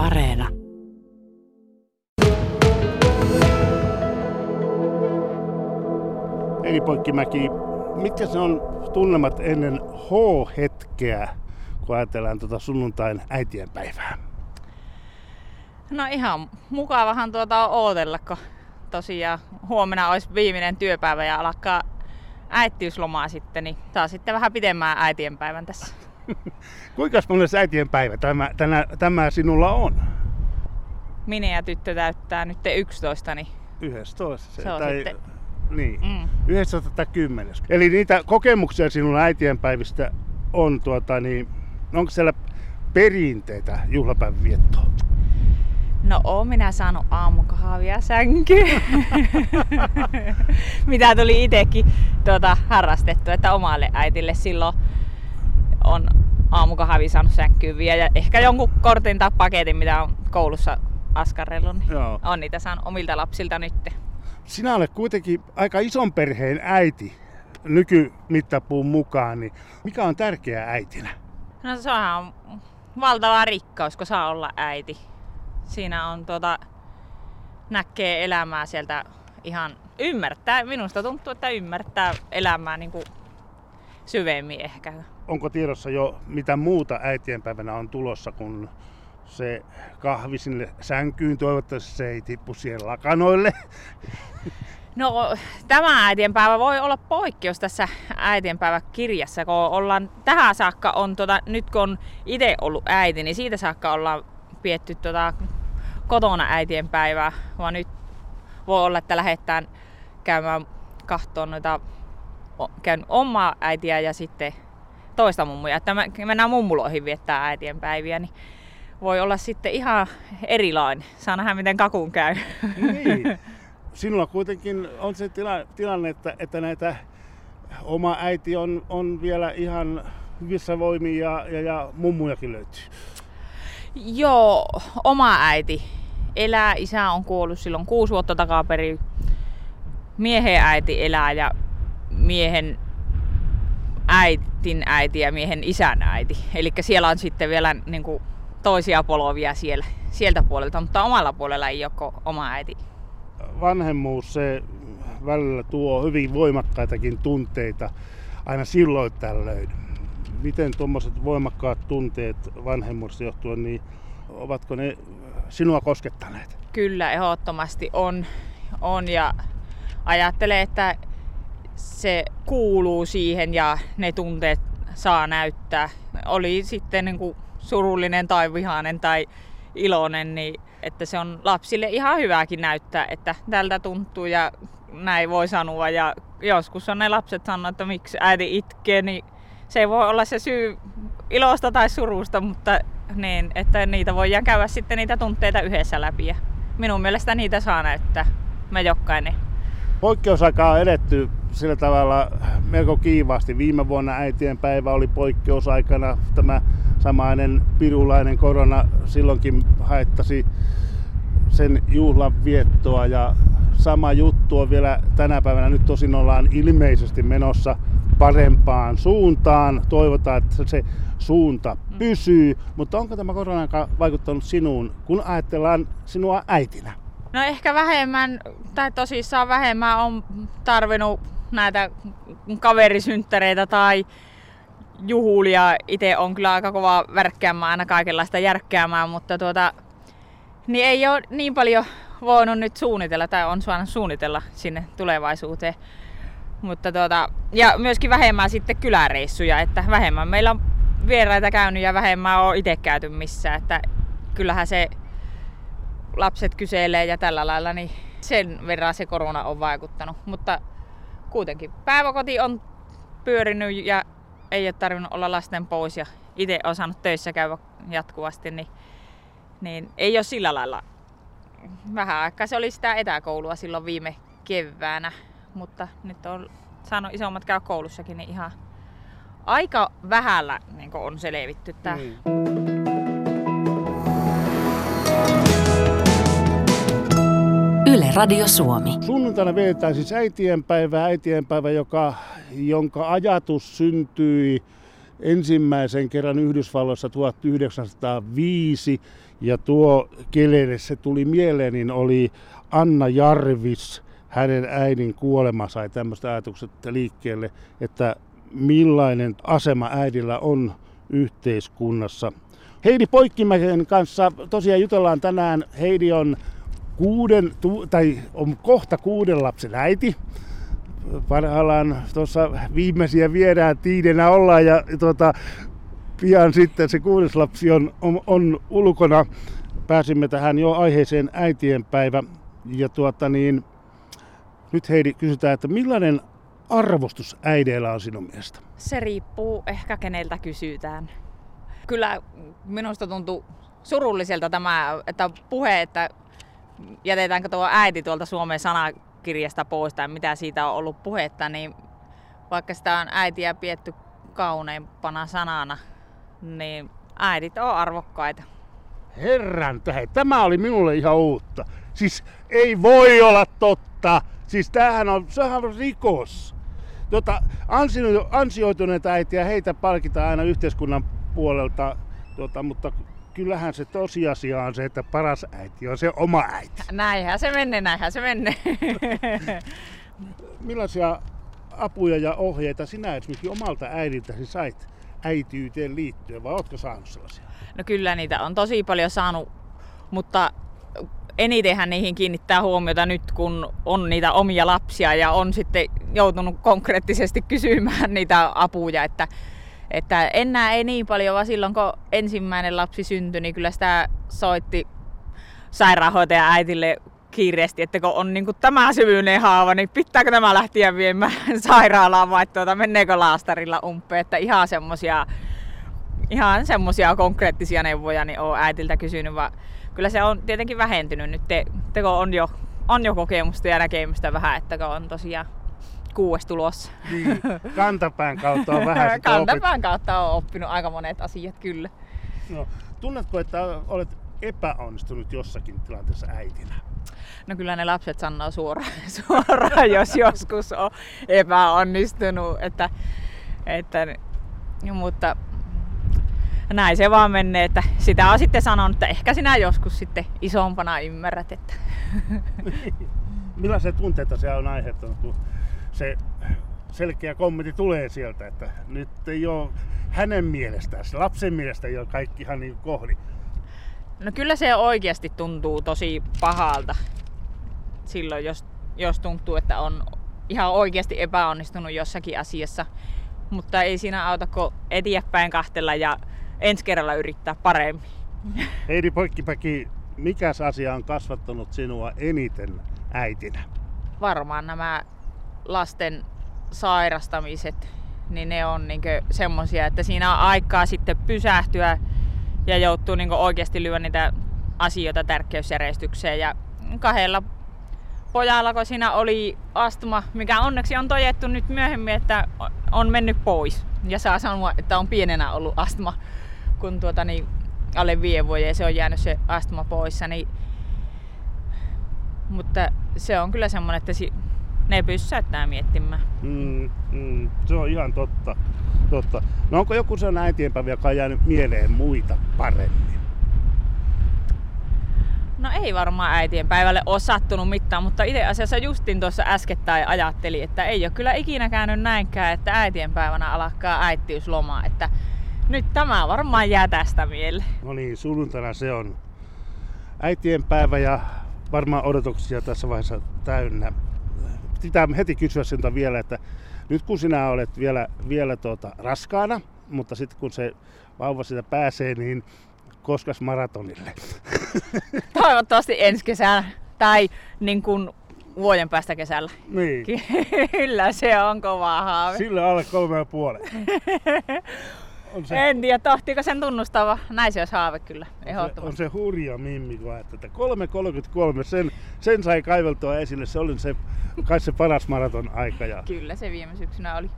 Areena. Eli Poikkimäki, mitkä se on tunnemat ennen H-hetkeä, kun ajatellaan tuota sunnuntain äitienpäivää? No ihan mukavahan tuota on ootella, kun tosiaan huomenna olisi viimeinen työpäivä ja alkaa äitiyslomaa sitten, niin saa sitten vähän pidemmään äitienpäivän tässä. Kuinka monen äitienpäivä tämä, tänä, tämä sinulla on? Minä ja tyttö täyttää nyt 11, niin 11. Se on sitten- Niin, mm. 11 tai 10. Eli niitä kokemuksia sinulla äitienpäivistä on, tuota, niin, onko siellä perinteitä juhlapäivän viettoon? No oon minä saanut aamukahvia sänkyyn. Mitä tuli itekin tuota, harrastettu, että omalle äitille silloin aamukahvi saanut sänkyyn vielä. Ja ehkä jonkun kortin tai paketin, mitä on koulussa askarrellut, niin Joo. on niitä saanut omilta lapsilta nyt. Sinä olet kuitenkin aika ison perheen äiti nykymittapuun mukaan, niin mikä on tärkeää äitinä? No se on valtava rikkaus, kun saa olla äiti. Siinä on tuota, näkee elämää sieltä ihan ymmärtää. Minusta tuntuu, että ymmärtää elämää niin kuin syvemmin ehkä. Onko tiedossa jo mitä muuta äitienpäivänä on tulossa, kun se kahvi sinne sänkyyn, toivottavasti se ei tippu siihen lakanoille. No tämä äitienpäivä voi olla poikkeus tässä äitienpäiväkirjassa, kun ollaan tähän saakka on, tota, nyt kun on itse ollut äiti, niin siitä saakka ollaan pietty tota, kotona äitienpäivää, vaan nyt voi olla, että lähdetään käymään kahtoon noita, käyn omaa äitiä ja sitten toista mummuja, että me mennään mummuloihin viettää äitienpäiviä, niin voi olla sitten ihan erilainen. Saa nähdä, miten kakun käy. niin. Sinulla kuitenkin on se tila, tilanne, että, että näitä oma äiti on, on vielä ihan hyvissä voimin ja, ja, ja mummujakin löytyy. Joo, oma äiti elää. Isä on kuollut silloin kuusi vuotta takaperin. Miehen äiti elää ja miehen äitin äiti ja miehen isän äiti. Eli siellä on sitten vielä niin kuin, toisia polvia siellä, sieltä puolelta, mutta omalla puolella ei ole oma äiti. Vanhemmuus se välillä tuo hyvin voimakkaitakin tunteita aina silloin tällöin. Miten tuommoiset voimakkaat tunteet vanhemmuudesta johtuen, niin ovatko ne sinua koskettaneet? Kyllä, ehdottomasti on, on ja ajattelen, että se kuuluu siihen ja ne tunteet saa näyttää. Oli sitten niin kuin surullinen tai vihainen tai iloinen, niin että se on lapsille ihan hyväkin näyttää, että tältä tuntuu ja näin voi sanoa. Ja joskus on ne lapset sanoo, että miksi äiti itkee, niin se voi olla se syy ilosta tai surusta, mutta niin, että niitä voidaan käydä sitten niitä tunteita yhdessä läpi. Ja minun mielestä niitä saa näyttää, me jokainen. Poikkeusaikaa on edetty sillä tavalla melko kiivaasti. Viime vuonna äitien päivä oli poikkeusaikana. Tämä samainen pirulainen korona silloinkin haittasi sen juhlan viettoa ja sama juttu on vielä tänä päivänä. Nyt tosin ollaan ilmeisesti menossa parempaan suuntaan. Toivotaan, että se suunta pysyy. Mutta onko tämä korona vaikuttanut sinuun, kun ajatellaan sinua äitinä? No ehkä vähemmän, tai tosissaan vähemmän on tarvinnut näitä kaverisynttäreitä tai juhulia. Itse on kyllä aika kova värkkäämään aina kaikenlaista järkkäämään, mutta tuota, niin ei ole niin paljon voinut nyt suunnitella tai on saanut suunnitella sinne tulevaisuuteen. Mutta tuota, ja myöskin vähemmän sitten kyläreissuja, että vähemmän meillä on vieraita käynyt ja vähemmän on itse käyty missään. Että kyllähän se lapset kyselee ja tällä lailla, niin sen verran se korona on vaikuttanut. Mutta kuitenkin päiväkoti on pyörinyt ja ei ole tarvinnut olla lasten pois ja itse on saanut töissä käydä jatkuvasti, niin, niin ei ole sillä lailla. Vähän aikaa se oli sitä etäkoulua silloin viime keväänä, mutta nyt on saanut isommat käydä koulussakin, niin ihan aika vähällä niin on selvitty tämä. Niin. Yle Radio Suomi. Sunnuntaina vietetään siis äitienpäivää, äitienpäivä, joka, jonka ajatus syntyi ensimmäisen kerran Yhdysvalloissa 1905 ja tuo, kelelle se tuli mieleen, niin oli Anna Jarvis. Hänen äidin kuolema sai tämmöistä ajatukset liikkeelle, että millainen asema äidillä on yhteiskunnassa. Heidi Poikkimäen kanssa tosiaan jutellaan tänään. Heidi on kuuden, tai on kohta kuuden lapsen äiti. Parhaillaan tuossa viimeisiä viedään tiidenä ollaan ja tuota, pian sitten se kuudes lapsi on, on, on ulkona. Pääsimme tähän jo aiheeseen äitien päivä. Ja tuota niin, nyt Heidi kysytään, että millainen arvostus äideillä on sinun mielestä? Se riippuu ehkä keneltä kysytään. Kyllä minusta tuntuu surulliselta tämä että puhe, että jätetäänkö tuo äiti tuolta Suomen sanakirjasta pois tai mitä siitä on ollut puhetta, niin vaikka sitä on äitiä pietty kauneimpana sanana, niin äidit on arvokkaita. Herran tähe, tämä oli minulle ihan uutta. Siis ei voi olla totta. Siis tämähän on, sehän on rikos. Tota, ansioituneita äitiä, heitä palkitaan aina yhteiskunnan puolelta, tota, mutta kyllähän se tosiasia on se, että paras äiti on se oma äiti. Näinhän se menee, näinhän se menee. Millaisia apuja ja ohjeita sinä esimerkiksi omalta äidiltäsi sait äitiyteen liittyen, vai oletko saanut sellaisia? No kyllä niitä on tosi paljon saanut, mutta enitenhän niihin kiinnittää huomiota nyt, kun on niitä omia lapsia ja on sitten joutunut konkreettisesti kysymään niitä apuja, että että enää ei niin paljon, vaan silloin kun ensimmäinen lapsi syntyi, niin kyllä sitä soitti sairaanhoitaja äitille kiireesti, että kun on niin kuin tämä syvyinen haava, niin pitääkö tämä lähteä viemään sairaalaan vai tuota, menneekö laastarilla umpeen, että ihan semmosia ihan semmosia konkreettisia neuvoja niin on äitiltä kysynyt, vaan kyllä se on tietenkin vähentynyt nyt, te, te on jo, on jo kokemusta ja näkemystä vähän, että kun on tosiaan kuudes tulossa. Niin, kantapään kautta on vähän Kantapään opit... kautta on oppinut aika monet asiat, kyllä. No, tunnetko, että olet epäonnistunut jossakin tilanteessa äitinä? No kyllä ne lapset sanoo suoraan, suoraan jos joskus on epäonnistunut. Että, että, mutta näin se vaan menee, että sitä on sitten sanonut, että ehkä sinä joskus sitten isompana ymmärrät. Että. Millaisia tunteita se on aiheuttanut, kun se selkeä kommentti tulee sieltä, että nyt ei ole hänen mielestään, se lapsen mielestä ei ole kaikki ihan niin kohdi. No kyllä se oikeasti tuntuu tosi pahalta silloin, jos, jos tuntuu, että on ihan oikeasti epäonnistunut jossakin asiassa. Mutta ei siinä auta kuin eteenpäin kahtella ja ensi kerralla yrittää paremmin. Heidi Poikkipäki, mikä asia on kasvattanut sinua eniten äitinä? Varmaan nämä lasten sairastamiset, niin ne on niin semmosia, että siinä on aikaa sitten pysähtyä ja joutuu niin oikeasti lyödä niitä asioita tärkeysjärjestykseen. Ja kahdella pojalla, kun siinä oli astma, mikä onneksi on tojettu nyt myöhemmin, että on mennyt pois. Ja saa sanoa, että on pienenä ollut astma, kun tuota, niin alle viiden vuoden ja se on jäänyt se astma poissa. Niin... Mutta se on kyllä semmoinen, että ne pysäyttää miettimään. Mm, mm, se on ihan totta. totta. No onko joku se äitienpäivä, joka on jäänyt mieleen muita paremmin? No ei varmaan äitienpäivälle ole sattunut mitään, mutta itse asiassa justin tuossa äskettäin ajattelin, että ei ole kyllä ikinä käynyt näinkään, että äitienpäivänä alkaa äitiysloma. Että nyt tämä varmaan jää tästä mieleen. No niin, sunnuntaina se on äitienpäivä ja varmaan odotuksia tässä vaiheessa täynnä pitää heti kysyä sinulta vielä, että nyt kun sinä olet vielä, vielä tuota, raskaana, mutta sitten kun se vauva sitä pääsee, niin koskas maratonille? Toivottavasti ensi kesänä tai niin kuin vuoden päästä kesällä. Niin. Kyllä se on kova haave. Sillä alle kolme ja puoli. on se... En tiedä, tohtiiko sen tunnustava. Haave kyllä, ehdottomasti. On se, on se hurja mimmi, kun että 3.33, sen, sen sai kaiveltua esille. Se oli se, kai se paras maraton aika. Ja... Kyllä se viime syksynä oli.